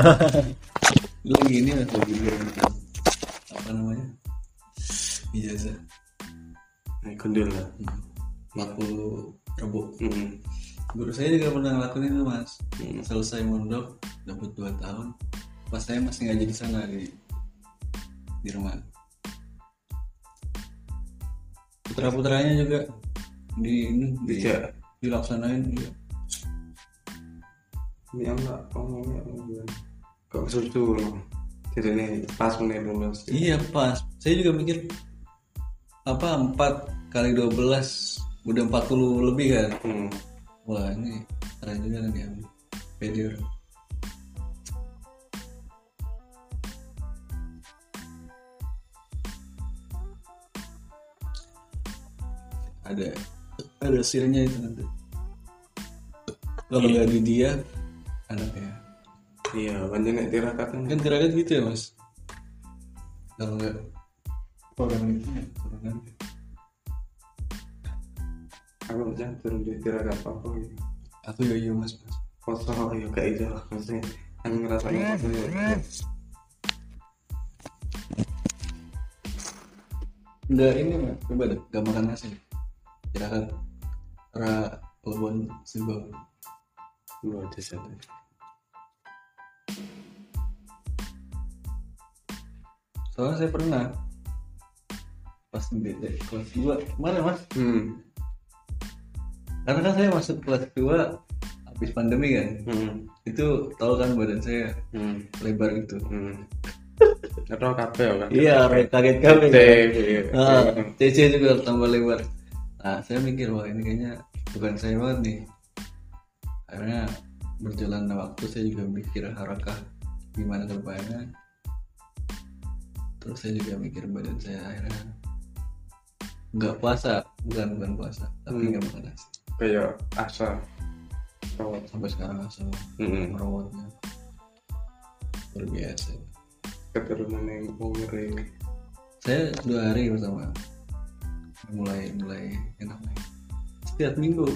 lagi ini lah lagi apa namanya? Ijazah Nah, gundul lah. laku rebo Hmm. guru saya juga pernah ngelakuin itu mas. Hmm. selesai mondok dapat dua tahun. Pas saya masih ngaji di sana di di rumah. Putra putranya juga di ini di, Tidak. dilaksanain juga. Ini enggak ngomongnya gimana? Kok loh. Jadi ini pas menit lulus. iya pas saya juga mikir apa 4 kali 12 udah 40 lebih kan Hmm. wah ini keren juga kan diambil pede orang. ada ada sirnya itu nanti kalau nggak di dia Iya, banyak nek tirakat kan. kan tirakat gitu ya mas kalau nggak orang itu ya turunan Aku jangan turun di tirakat apa gitu. aku ya iya mas mas Foto ya kayak itu lah maksudnya. Yang ngerasain foto ya. Enggak ini mah coba deh gak makan nasi tirakat ra pelebon sebab Lu aja satu. Soalnya saya pernah pas di kelas 2 kemarin mas Hmm. karena kan saya masuk kelas 2 habis pandemi kan Hmm. itu tahu kan badan saya Hmm. lebar gitu Hmm. Atau kafe kan? iya kaget kaget Iya. ah, CC juga tambah lebar nah saya mikir wah ini kayaknya bukan saya banget nih akhirnya berjalan waktu saya juga mikir harakah gimana depannya terus saya juga mikir badan saya akhirnya nggak puasa bukan bukan puasa tapi Hmm. nggak makan nasi Kayak asa. Rawat. sampai sekarang asal Hmm. merawatnya luar biasa Keturunan yang ngeri. saya dua hari pertama mulai mulai enak nih setiap minggu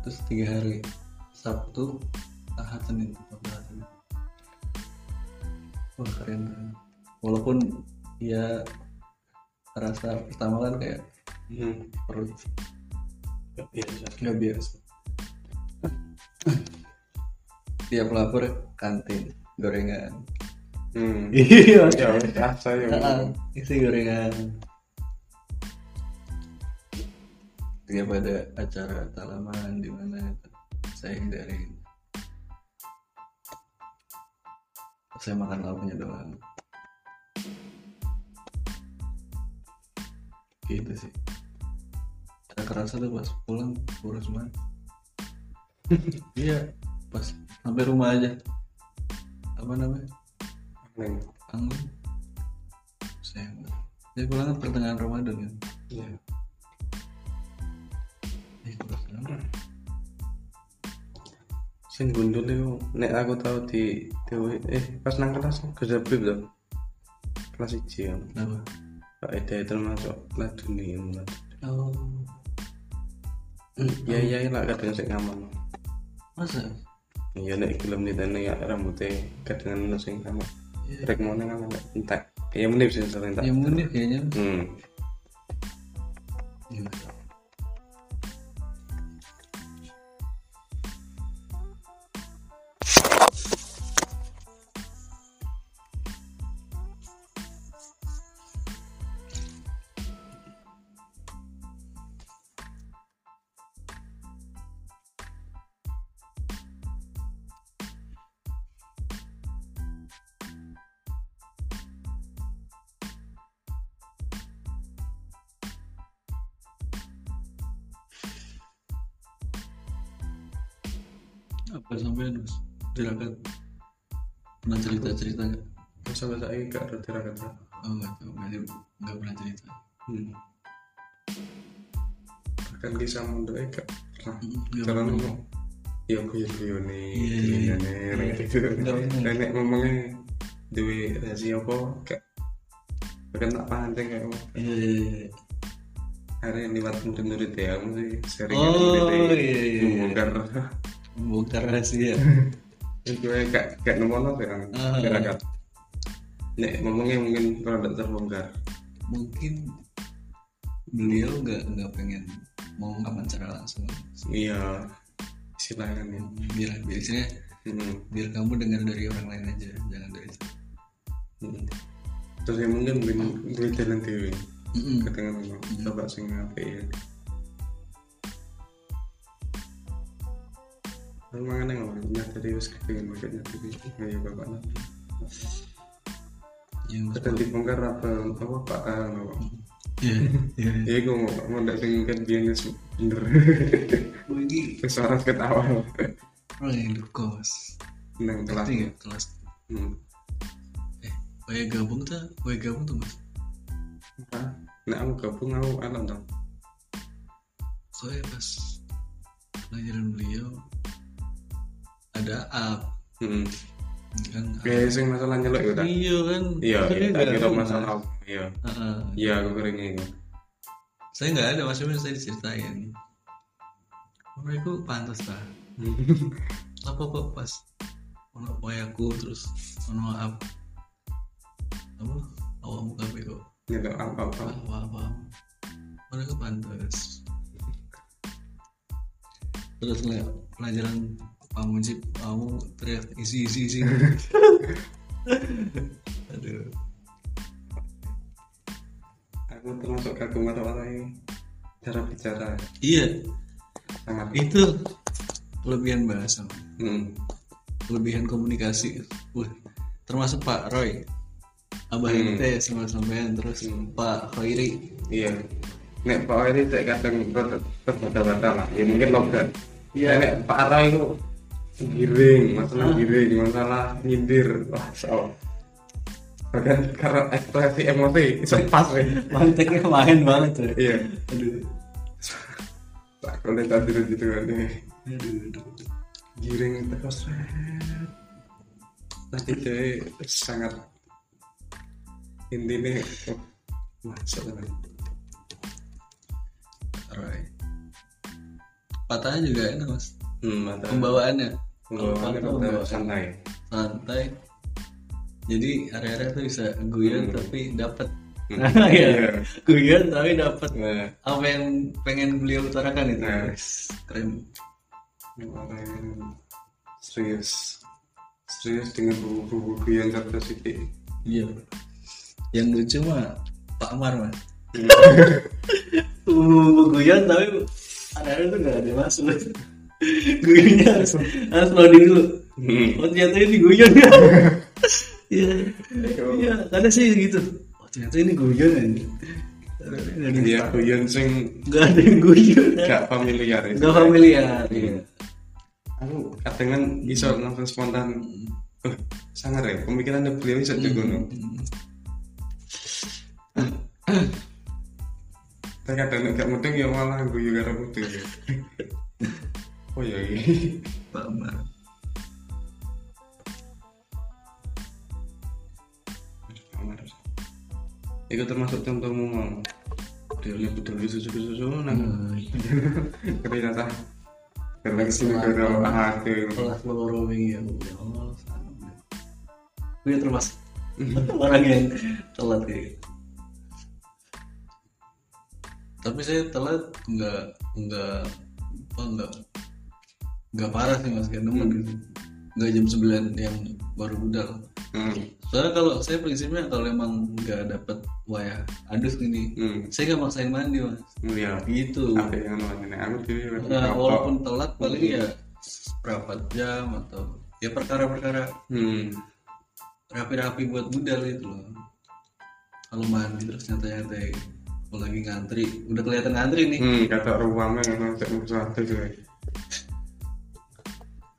terus tiga hari sabtu ahad senin wah keren keren. Walaupun ya rasa pertama kan kayak Hmm. perut Gak biasa. nggak biasa tiap lapar kantin gorengan Hmm. iya Ya, asa ya. Ah, isi gorengan tiap ada acara talaman di mana saya hindarin saya makan lauknya doang gitu sih ada kerasa tuh pas pulang kurus banget iya pas sampai rumah aja apa namanya Neng. anggun saya saya pulang kan pertengahan Ramadan kan Iya. Banget. Sing gundul itu nek aku tahu di dewe eh pas nang kelas kerja bib dong. Kelas 1 ya. kenapa Pak Eda termasuk laduni mulai. oh Ya iya lah kadang sik ngamal. masa Ya nek film ditene ya rambutnya kadang ono sing sama. Iya. Rek mau nang ngamal entek. Ya menip sih tak. ya munir kayaknya Hmm. Bahkan kisah mundur gak pernah. pernah ngomong. Ya guyon guyon nih, Iya, iya, iya. gitu. Nenek ngomongnya duwe rahasia apa gak bahkan tak pancing kayak apa. iya iya iya. Hari yang lewat murid-murid ya aku sih sering Oh, iya, iya, membongkar membongkar rahasia itu kayak kayak nomor apa ya Ah. kira-kira. Nek ngomongnya mungkin rada terbongkar. Mungkin beliau nggak nggak pengen mau ngomongkan secara langsung. Iya. Istilahnya nih. Biar biasanya hmm. biar kamu dengar dari orang lain aja jangan dari hmm. terus ya mungkin duit jalan dewe Mm-mm. ketengan memang coba sing apa ya. Mangan yang ngomong nyadari wis kepengen makan nyadari ayo bapak nanti yang dan dibongkar apa apa pak? Ah, apa ya ya ya gue mau mau ndak sing kan dia wis bener. Oh, wis orang ketawa yang di kos. Nang kelas. Nggak kelas? Hmm. eh waya gabung tuh waya gabung tuh mas? Hah? Nah, aku gabung aku alam dong. soalnya pas pelajaran beliau ada up. Hmm. kan Kayak sing masalah nyeluk ya, iya kan? Iya, iya, nggak kira tahu, masalah. Iya. Iya, aku kira ini. saya nggak ada maksudnya saya diceritain. Orang itu pantas lah apa kok pas ono wayaku terus ono up apa? Awam kabeh kok? Nyeluk apa-apa. apa apa? Mereka pantas. Terus lah pelajaran Pak Mujib kamu teriak isi isi isi. Aduh Aku termasuk kagum orang ini cara bicara iya sangat. itu kelebihan bahasa Hmm. kelebihan komunikasi Wah, termasuk Pak Roy Abah Hmm. ini teh sama sampean terus Hmm. Pak Khairi Iya. Nek Pak Eri cek kadang berbeda-beda lah. Ya mungkin logat. Iya. Nek Pak Ara itu giring, masalah Ah. giring, masalah nyindir. Wah, so. Bahkan karena ekspresi emosi bisa pas ya. manteknya main banget tuh Iya. aduh. Tak boleh tadi gitu kan nih. giring terus nanti cewek sangat intinya oh, masuk kan. Roy patahnya juga enak mas. Hmm mata pembawaannya. Pembawaannya pada patah, santai. Santai jadi area-area tuh bisa guyon Hmm. tapi dapat Hmm. Iya. guyon tapi dapat nah. Apa yang pengen beliau utarakan itu? Nah. Keren. Serius. Serius dengan buku-buku yang itu iya. Yang lucu mah Pak Amar mas. Hmm. uh, guyon tapi ada tuh gak ada masuk guyonnya harus harus loading dulu. Hmm. oh ternyata ini guyon iya. Iya. Kadang sih gitu. Oh ternyata ini guyon dia yang- guyon sing nggak ada yang guyon. Gak familiar ya. Nggak familiar iya. aku kadang bisa langsung spontan. Oh, sangar ya pemikirannya beliau bisa juga no Tapi kadang gak mudeng ya malah guyu karo mudeng. oh iya iya. Itu termasuk contohmu mau. Dia peduli susu-susu nang ternyata koleksi negara ada. kelas loro wingi ya ya Allah gue termasuk. Orang yang telat gitu. tapi saya telat nggak nggak apa nggak nggak parah sih mas kayak nemen gitu. Nggak jam 9 yang baru budal Hmm. soalnya kalau saya prinsipnya kalau emang nggak dapet wayah adus gini Hmm. saya nggak maksain mandi mas Iya. gitu Apa yang namanya aku dhewe nah, walaupun telat paling Hmm. ya berapa jam atau ya perkara-perkara Hmm. rapi-rapi buat budal itu loh kalau mandi terus nyantai-nyantai kalau lagi ngantri udah kelihatan ngantri nih Hmm, kata ruangnya memang cek satu juga.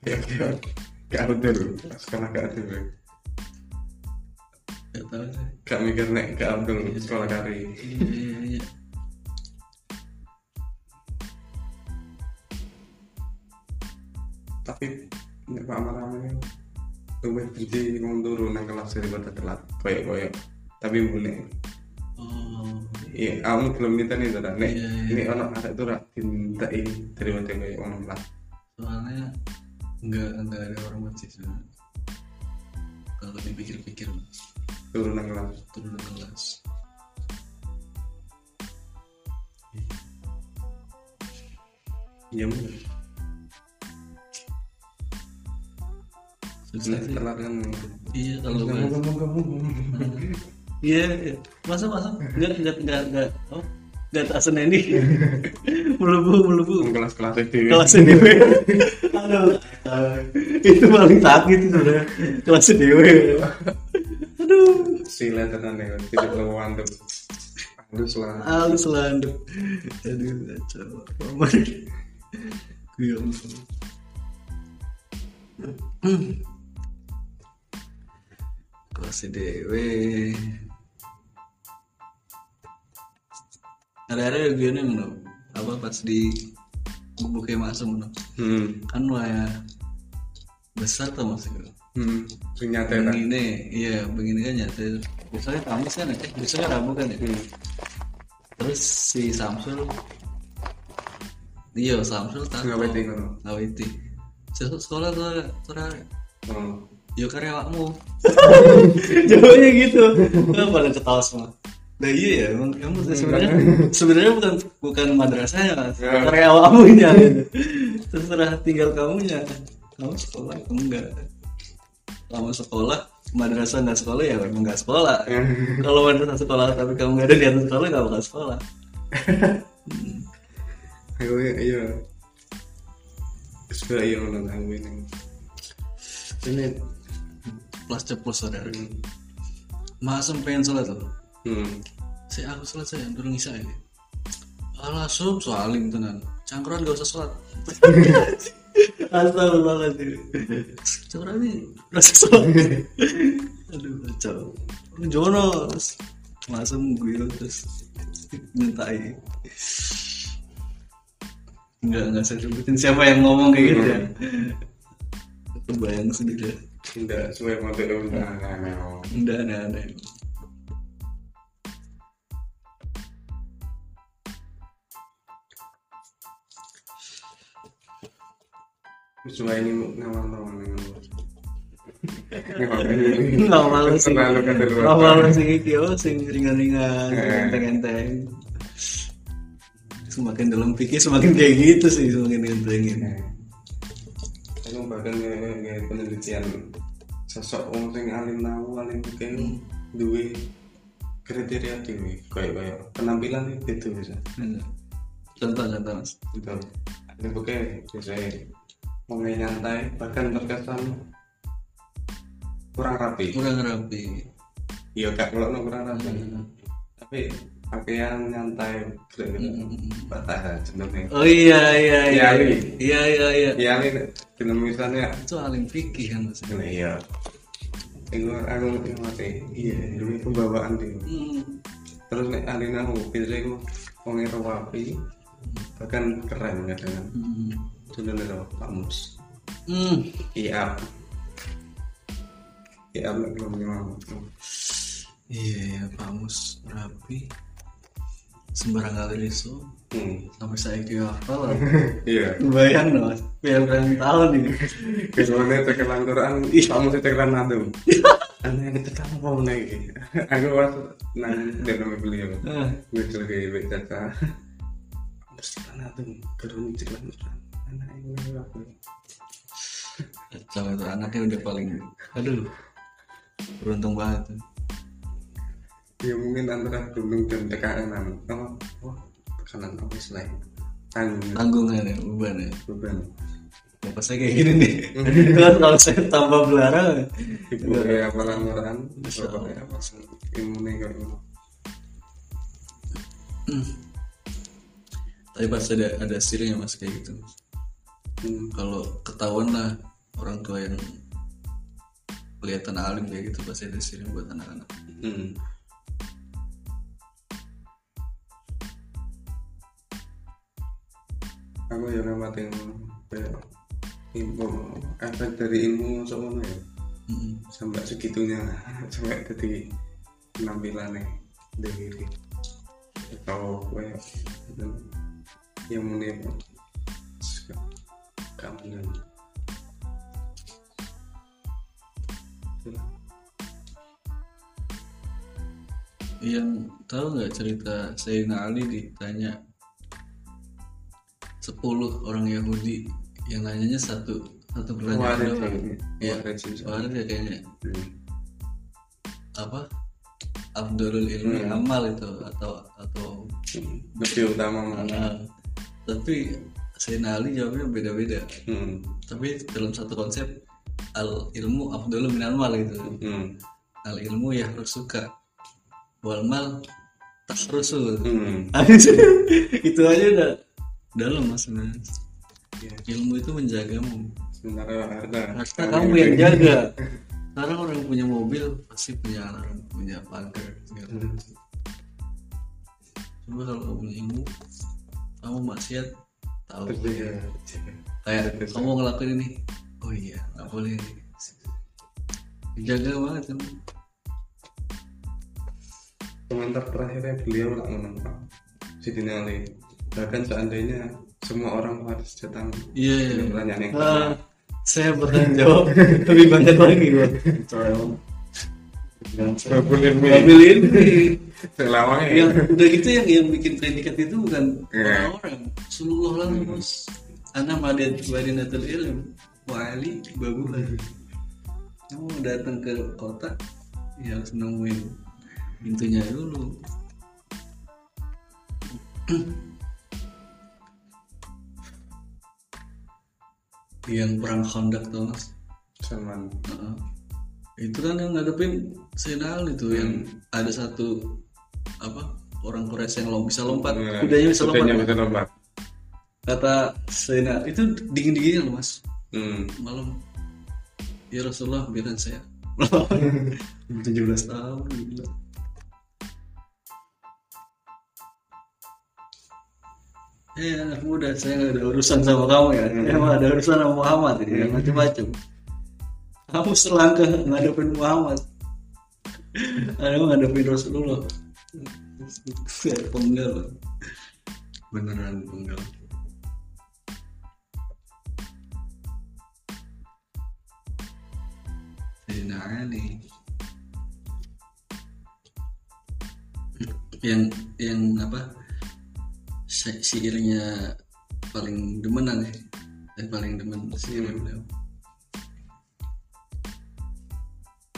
Ya, ya. Gak ada dulu, sekolah gak ada dulu. Gak tahu saya Gak mikir nek gak ada dulu, sekolah kari. iya iya iya Tapi nek Pak Marame luwih benci wong turu nang kelas daripada telat. Koyok-koyok. Tapi boleh. oh Iya, kamu belum minta nih tadi. Nek Iya, iya. ini anak ada itu rak dintai daripada koyok wong telat. soalnya enggak enggak ada sih sebenarnya kalau dipikir-pikir turunan kelas. Turun kelas. Iya sih. telat kan iya kalau kamu iya iya. masuk masuk. Enggak enggak enggak enggak oh enggak tak seneni melebu melebu. Kelas kelas itu kelas dewe aduh. Itu paling sakit itu udah kelas aduh sila tenan ya tidak lawan tuh halus lah halus landep aduh kacau. Paman gue kelas dewe ada-ada yang gini ngono apa pas di bubuke masuk ngono hmm. Kan ya besar tuh maksudnya hmm sing nyata ta begini iya begini kan nyata biasanya kamis kan ya biasanya rabu kan ya. Hmm. Terus si Samsul iya Samsul tak ngaweti ngono ngawiti. Sesuk sekolah tuh sore oh yo karyawakmu jawabnya gitu. Pada ketawa semua? Nah iya ya, emang kamu sebenarnya sebenarnya bukan bukan madrasahnya mas, Ya. karyawakmunya gitu. Terserah tinggal kamunya. Kamu sekolah, kamu enggak. Kamu sekolah, madrasah nggak sekolah ya memang nggak sekolah. Kalau madrasah sekolah tapi kamu nggak ada di atas sekolah nggak bakal sekolah. aku iya sudah iya ngono aku ini ini Plus ceplos saudara. Masem pengen sholat tuh. hmm Saya aku sholat saya turun isya ini. Alah sub soalim tenan. Cangkruan gak usah sholat. Astagfirullahaladzim. Cangkruan ini rasa sholat. Aduh kacau. Jono masem gue terus mintai. Enggak enggak saya sebutin siapa yang ngomong kayak gitu ya. Kebayang sendiri. tidak sesuai model udah Enggak aneh aneh. Sesuai ini ngawal ngawal kata luar Nggak malu sih iki oh sing ringan-ringan, sing Eh. enteng-enteng. Semakin dalam pikir semakin kayak gitu sih semakin entengin. aku bahkan nge penelitian sosok wong sing alim tahu alim mungkin duwe kriteria dewe kayak kayak penampilan itu bisa Hmm. Contoh contoh mas. gitu alim oke biasanya mau nyantai bahkan terkesan kurang rapi Kurang rapi. iya kak kalau no kurang rapi Hmm. tapi pakaian nyantai gitu Hmm. batah cenderung Oh iya iya iya. Iya. Iya iya iya. ya ini film misalnya Itu alim fikih kan. Nah, iya Itu aku ngerti mati iya ini pembawaan dia terus nek alina aku biasanya aku wong rapi bahkan keren kadang Hmm. Dulu nih Pak Mus. Hmm. iya. Iya belum mau Iya iya Pak Mus rapi. Sembarang kali iso hmm. Sampai saya kira hafal. iya. Bayang dong mas. Biar berapa tahun ini. kesuwane tekelan Quran. Pak Mus tekelan nado aneh kita kan mau lagi aku was nang dengan beliau. Ah. gue lagi baca terus tekelan nado kerun tekelan Quran anak ini apa Kacau itu anaknya udah paling aduh beruntung banget ya mungkin antara gunung dan tekanan oh, oh tekanan apa selain tanggung? Tanggungan ya beban ya. Beban. Bapak saya kayak gini nih. Kan kalau saya tambah belara. Ibu kayak apa lamaran bapak kayak apa gitu tapi pas ada ada sirinya mas kayak gitu hmm. kalau ketahuan lah orang tua yang kelihatan alim kayak gitu pasti ada siri buat anak-anak Hmm. aku ya ngamatin kayak ilmu efek dari ilmu soalnya ya Mm-mm. sampai segitunya sampai jadi penampilannya dari atau kayak yang kamu yang tahu nggak cerita Sayyidina Ali ditanya 10 orang Yahudi yang nanyanya satu satu pertanyaan Warid. Iya, Warid ya kayaknya. Hmm. apa? Abdul ilmi Hmm. amal itu atau atau lebih utama mana tapi Sayyidina Ali jawabnya beda-beda. Hmm. tapi dalam satu konsep al ilmu Abdul min amal gitu. Hmm. al ilmu ya harus suka. Wal mal tak rusul Hmm. itu aja udah dalam sebenarnya Ya, ilmu itu menjagamu. Sementara harta. Harta kamu yang jaga. sekarang orang punya mobil pasti punya alarm punya pagar segala Hmm. coba kalau kamu punya ilmu kamu maksiat tahu. Tapi ya, kayak kamu ngelakuin ini. Oh iya nggak boleh. Dijaga banget kan. Komentar terakhirnya beliau lah menentang. Sidina Ali. Bahkan seandainya semua orang harus datang iya iya. dengan pertanyaan yang Ah, saya bertanggung jawab. Lebih banyak lagi gua Ngambil ini selawangnya yang udah gitu yang yang bikin predikat itu bukan Iya. orang-orang. Seluruh lalu bos anak madat badinatul ilm wali babulah kamu datang ke kota ya harus nemuin pintunya dulu. Yang perang kondak tuh mas? Salman Heeh. Itu kan yang ngadepin Senal itu yang ada satu apa orang Quraisy yang lom- bisa lompat. Ya, kudanya bisa lompat kudanya Mas. bisa lompat. Kata Senal itu dingin dinginnya loh mas. Hmm. malam. Ya Rasulullah biarkan saya. 17 tahun gila. Eh anak muda saya nggak ada urusan sama kamu ya. Emang ada urusan sama Muhammad ini ya, macam-macam Kamu selangkah ngadepin Muhammad. Ada ngadepin Rasulullah. Penggal. Beneran penggal. Sayyidina Ali. Yang yang apa? Si- paling demenan ya yang paling demen syairnya beliau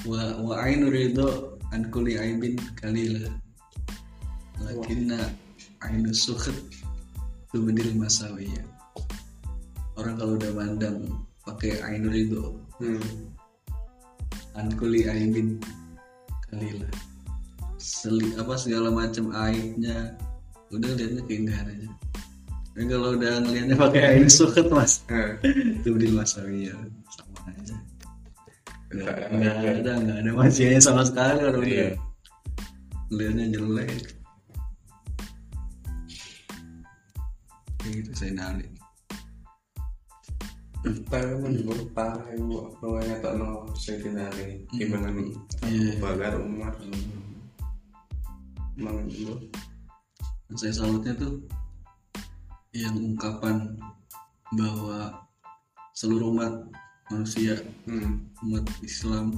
wa wa ainu ridho an kulli aibin kalila lakinna ainu sukhat tubdil masawiya orang kalau udah mandang pakai ainu ridho Hmm. an kulli aibin kalila Seli, apa segala macam aibnya udah lihatnya keindahan aja. Tapi kalau udah ngelihatnya pakai air suket mas Eh, itu di masawi ya. Sama aja nggak Nggak nggak ada. ada. Nggak ada majiannya sama sekali kalau Iya. udah ngelihatnya jelek. Kayak gitu saya nali. Tapi menurut parah ibu pokoknya tak no Sayyidina Ali gimana nih? Iya. Abu Bakar Umar. Dan saya salutnya tuh yang ungkapan bahwa seluruh umat manusia hmm. umat Islam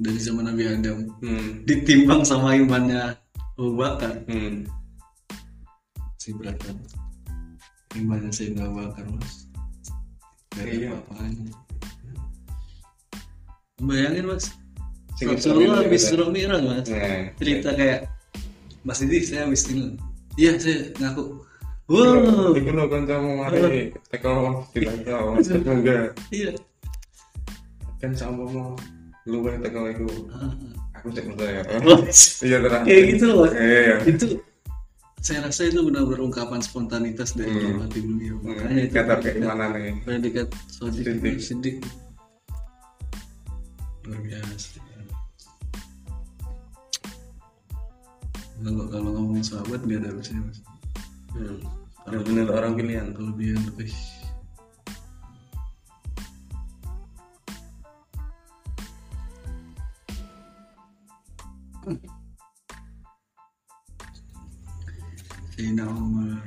dari zaman Nabi Adam. Hmm. ditimbang sama imannya Abu Bakar. Hmm. si berat kan imannya Sayyidina Abu Bakar mas. Ada Iya. apa-apanya. Bayangin mas. Rasulullah habis suruh Mi'raj mas. Nah, cerita kayak Mas Didi saya habis ini. Iya saya ngaku. Wow. lo kan kamu mari teko bilang kau enggak iya kan sama mau lu teko iku Ah, aku cek percaya Wah, iya terang. Kayak gitu loh. Mas. iya itu saya rasa itu benar-benar ungkapan spontanitas dari Hmm. hati beliau Hmm, makanya itu kata keimanan nih. predikat sodik Sidik. luar biasa. Kalau kalau ngomongin sahabat gak ada habisnya mas. Hmm. benar-benar orang pilihan. kelebihan wih Sayyidina Umar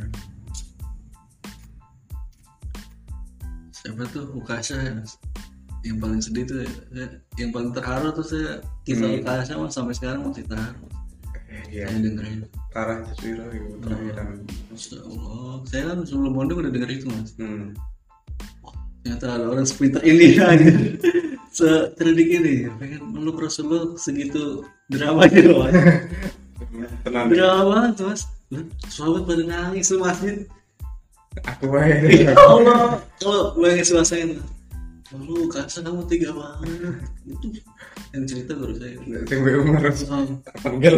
siapa tuh? Ukasha ya? Mas? yang paling sedih tuh ya, yang paling terharu tuh saya kita Hmm. hmm. sama sampai sekarang masih terharu. Iya. Saya dengerin. Parah Jaswiro itu terakhiran Masya Allah saya kan sebelum mondok udah denger itu mas. Hmm. ternyata ada orang sepintar ini aja secerdik ini pengen meluk Rasulullah segitu dramanya loh. Mas. tenang. Drama banget tuh, mas. Sahabat pada nangis tuh masjid aku wae. Ya Allah kalau gue yang suasain lalu kasa kamu tiga banget itu yang cerita baru saya. Sing be umur. Panggil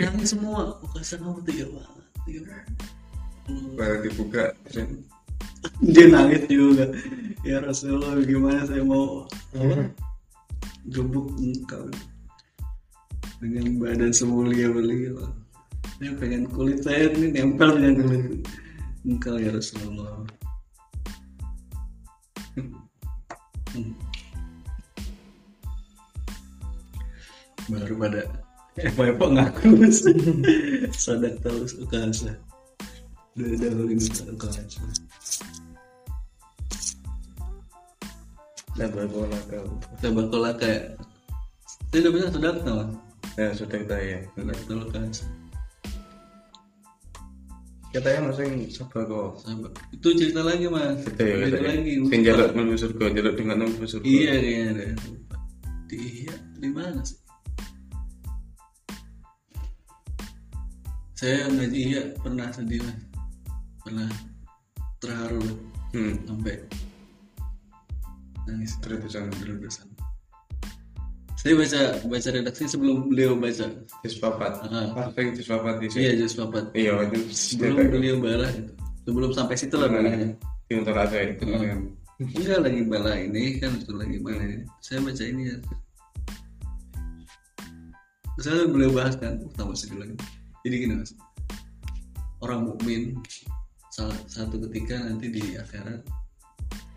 nangis semua kasa kamu tiga banget tiga banget baru dibuka dia nangis juga. Ya Rasulullah gimana saya mau apa gebuk engkau dengan badan semulia beliau. Saya pengen kulit saya ini nempel dengan kulit engkau ya Rasulullah. Hmm. baru pada apa ngaku sadak tahu ukasa udah dahulu kau Coba kalau kayak saya udah bisa sudah tahu ya sudah kita ya. Sudah tahu kan kita yang masing sabar kok. Sabar. itu cerita lagi mas. Kita ya cerita lagi. Sing jaluk menuju surga jaluk dengan menuju surga. Iya kayaknya di iya di mana sih? Saya ngaji iya pernah sedih mas pernah terharu hmm. sampai nangis. Terus jangan berlebihan saya baca baca redaksi sebelum beliau baca. Tis papat. Ah. sing tis papat di iya just papat. Iya itu sebelum beliau balah gitu. sebelum sampai situ lah balahnya di untuk ada itu kan. Enggak lagi bala ini kan itu lagi bala ini. Saya baca ini ya. Saya beliau bahas kan utama sedih lagi. Jadi gini mas. Orang mukmin satu ketika nanti di akhirat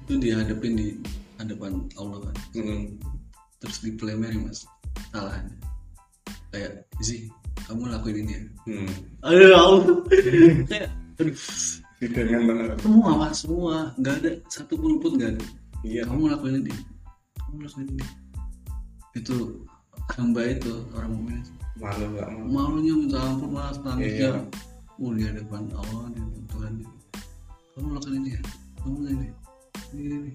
itu dihadapin di hadapan Allah kan. Hmm. terus dipelemerin mas. Salahnya kayak sih kamu lakuin ini ya. Hmm. aduh ya Allah. Kayak aduh. Dengan benar semua mas semua. Nggak ada satu pun pun nggak ada. Iya. Kamu lakuin ini. Kamu lakuin ini. Itu hamba itu orang mukmin. Malu gak mau malunya minta ampun mas. Nangisnya Iya. Oh di hadapan Allah di hadapan Tuhan. Kamu lakukan ini ya? Kamu ini. Ini ini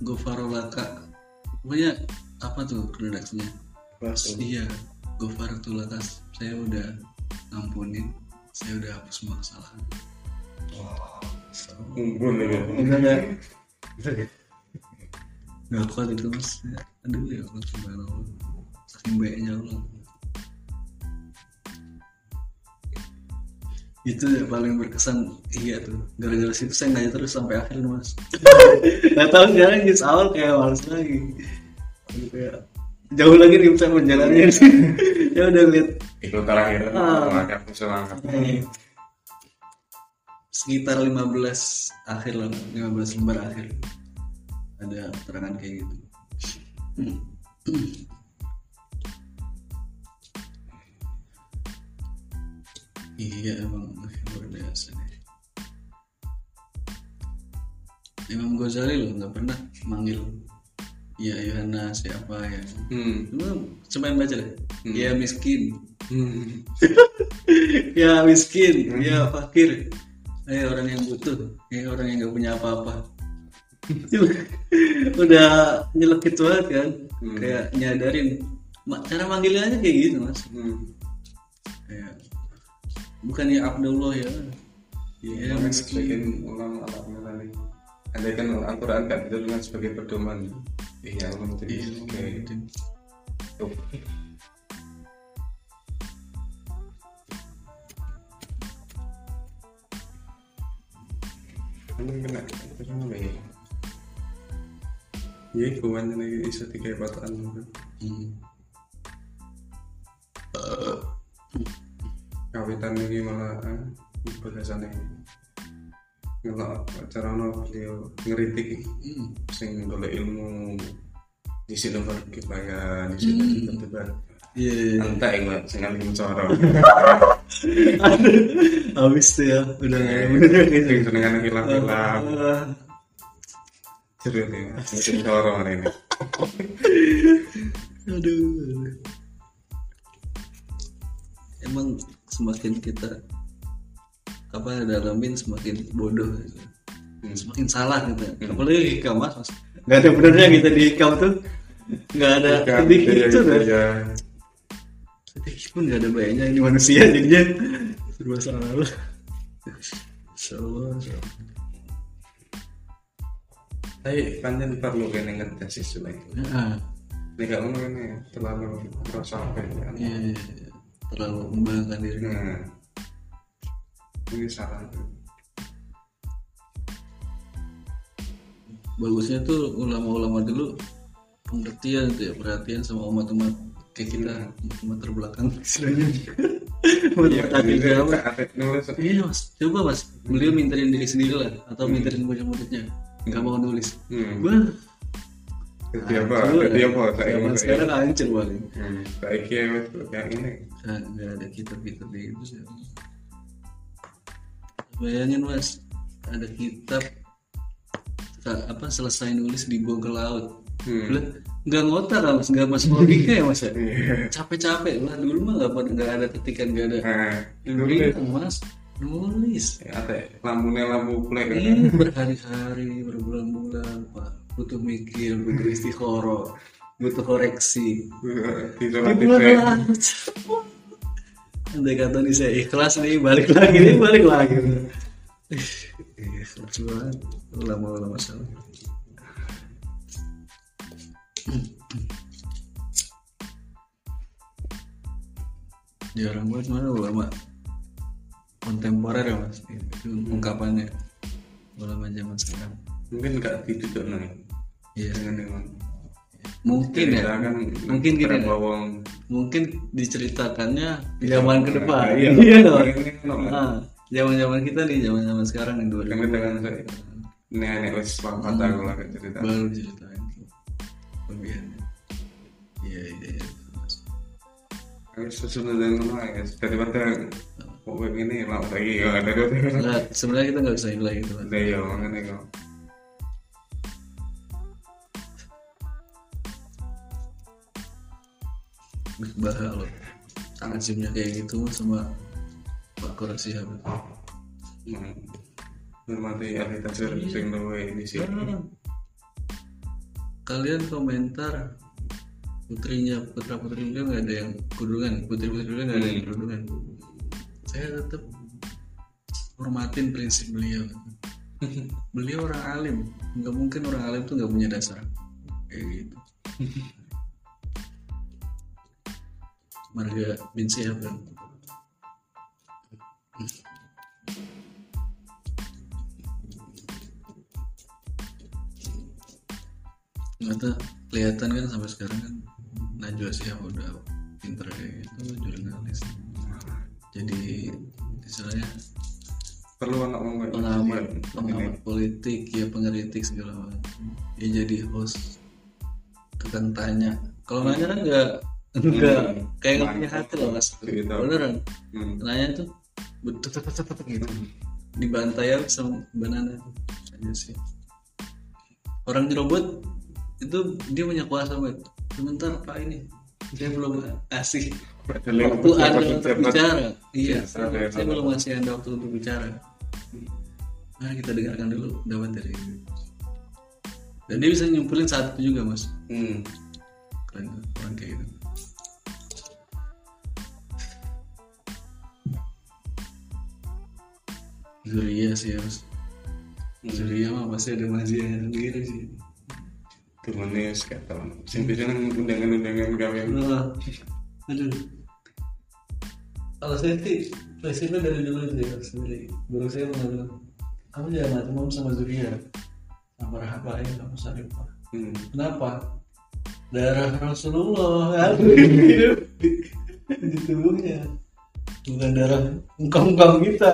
gofarolaka pokoknya apa tuh redaksinya? Iya gofarolaka saya udah ngampunin saya udah hapus semua kesalahan. Unggul ya? Enggak nggak kuat itu mas. Aduh ya Allah subhanallah. Saking baiknya Allah itu yang paling berkesan. Iya tuh. Gara-gara situ saya nanya terus sampai akhir mas. Nggak tahu sekarang di awal kayak males lagi. Kayak jauh lagi nih saya menjalannya ya udah lihat. Itu terakhir. Ah. mangkat semangat sekitar 15 akhir lah 15 lembar akhir. Ada keterangan kayak gitu iya emang luar biasa nih. Imam Ghazali loh nggak pernah manggil ya Yohana siapa ya. Hmm. cuma cuman baca deh. Ya miskin. Hmm. ya miskin. Ya fakir. Eh orang yang butuh. Eh orang yang nggak punya apa-apa. Udah nyelekit banget kan. Hmm. kayak nyadarin. Cara manggilnya aja kayak gitu mas. Hmm. kayak bukan ya Abdullah ya. Ya Makanya miskin sebagian ulama alat mengenai Andai kan Al-Quran kan itu dengan sebagai pedoman. Iya, Allah jadi Iya, sebagai. Kan kena? Terus apa ya? Iya, kawan ini iso tiga pataan Hmm. Kawitan ini malah eh, bagasan ini ngelak cara no dia ngeritik Hmm. sing golek ilmu di sini kifaya di sini Hmm. kita debat Iya, iya, iya. entek enggak sing cara Aduh, habis tuh ya, udah nggak ada sing senengan hilang-hilang Ah. Seru nih, mungkin loro hari ini. aduh emang semakin kita apa dalamin semakin bodoh gitu. Hmm. semakin salah gitu apalagi hikam mas mas nggak ada benernya kita di hikam tuh nggak ada Kan, sedikit iya, tuh kan iya. sedikit pun nggak ada baiknya ini manusia jadinya serba salah Insya Allah, insya Allah. Tapi panjang perlu kene ngetes sih. Ah, Ini gak ngono ini terlalu merasa apa ya? iya, iya, iya. Terlalu membanggakan diri Nah, ini salah. bagusnya tuh ulama-ulama dulu pengertian tuh ya perhatian sama umat-umat kayak kita umat terbelakang. Istilahnya umat Iya, ada nulis. iya mas. Coba mas. Beliau minterin diri sendiri lah atau minterin murid-muridnya nggak mau nulis. Hmm. bah Apa? Jadi ya. apa? Saya zaman sekarang hancur paling. Saya itu yang ini. Nah, nggak ada kitab-kitab gitu sih bayangin mas ada kitab apa selesai nulis dibuang ke laut Hmm. Nggak ngotak mas nggak masuk logika ya mas ya Iya. capek-capek lah dulu mah nggak nggak ada ketikan nggak ada Nah, nulis nulis. mas nulis Ya, ada lampunya lampu plek kan. ini berhari-hari berbulan-bulan pak butuh mikir butuh istiqoroh butuh koreksi. Di bulan andai kata nih saya ikhlas nih balik lagi nih balik lagi. Ikhlas banget. Ulama-ulama salah. Jarang banget mana ulama kontemporer ya mas? Itu ungkapannya. Ulama zaman sekarang. Mungkin gak ditutup nih. Iya Dengan dengan. Mungkin ya. kan mungkin gini ya. mungkin diceritakannya di zaman ke depan Iya, iya. Dong ini kan Ah, zaman-zaman kita nih zaman-zaman sekarang nih dua Kami dengan nenek wis wafat aku lah cerita. baru ceritain bagiannya iya iya iya. Kok sebenarnya kita nggak bisa nilai gitu kan Ada ya mengenai kok. bahaya loh. Azimnya kayak gitu sama Pak Koreksi Habib Hmm. Hormati ahli tafsir sing luwe di sini. Nah, kalian komentar putrinya putra putri beliau nggak ada yang kudungan putri putri beliau nggak ada yang kudungan. Saya tetap hormatin prinsip beliau. Beliau orang alim. Nggak mungkin orang alim tuh nggak punya dasar. Kayak gitu Marga bin kan. Nggak tahu kelihatan kan sampai sekarang kan Najwa Shihab udah pinter kayak gitu jurnalis. Jadi istilahnya Perlu anak pengamat pengamat politik ya pengeritik segala macam. Ya jadi host. Tukang tanya. Kalau nanya kan nggak nggak kayak nggak punya hati loh mas. Gitu. beneran. Hmm. nanya tuh betul gitu. Dibantai sama banana aja sih. Orang jerobot itu dia punya kuasa banget sebentar pak ini. Saya belum kasih waktu anda untuk bicara. Iya saya, ya, belum ngasih anda waktu untuk bicara. Mari kita dengarkan dulu dapat dari dan dia bisa nyimpulin saat itu juga mas. Hmm. keren orang kayak gitu Zuria sih ya mas Zuria mah pasti ada majiannya sendiri sih Temennya tau. Sing biasanya undangan-undangan gawe. Wah, aduh kalau saya sih prinsipnya dari dulu sih sendiri guru saya mengatakan kamu jangan macam sama Zuria sama Rahaba ya kamu Sarifah Hmm. Kenapa? Darah Rasulullah ada di, di tubuhnya. Bukan darah engkong-engkong kita.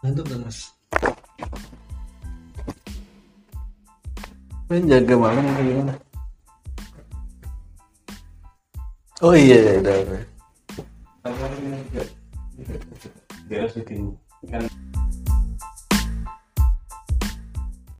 Ngantuk kan mas Pengen jaga malam atau gimana? Oh iya, udah, dia harus bikin kan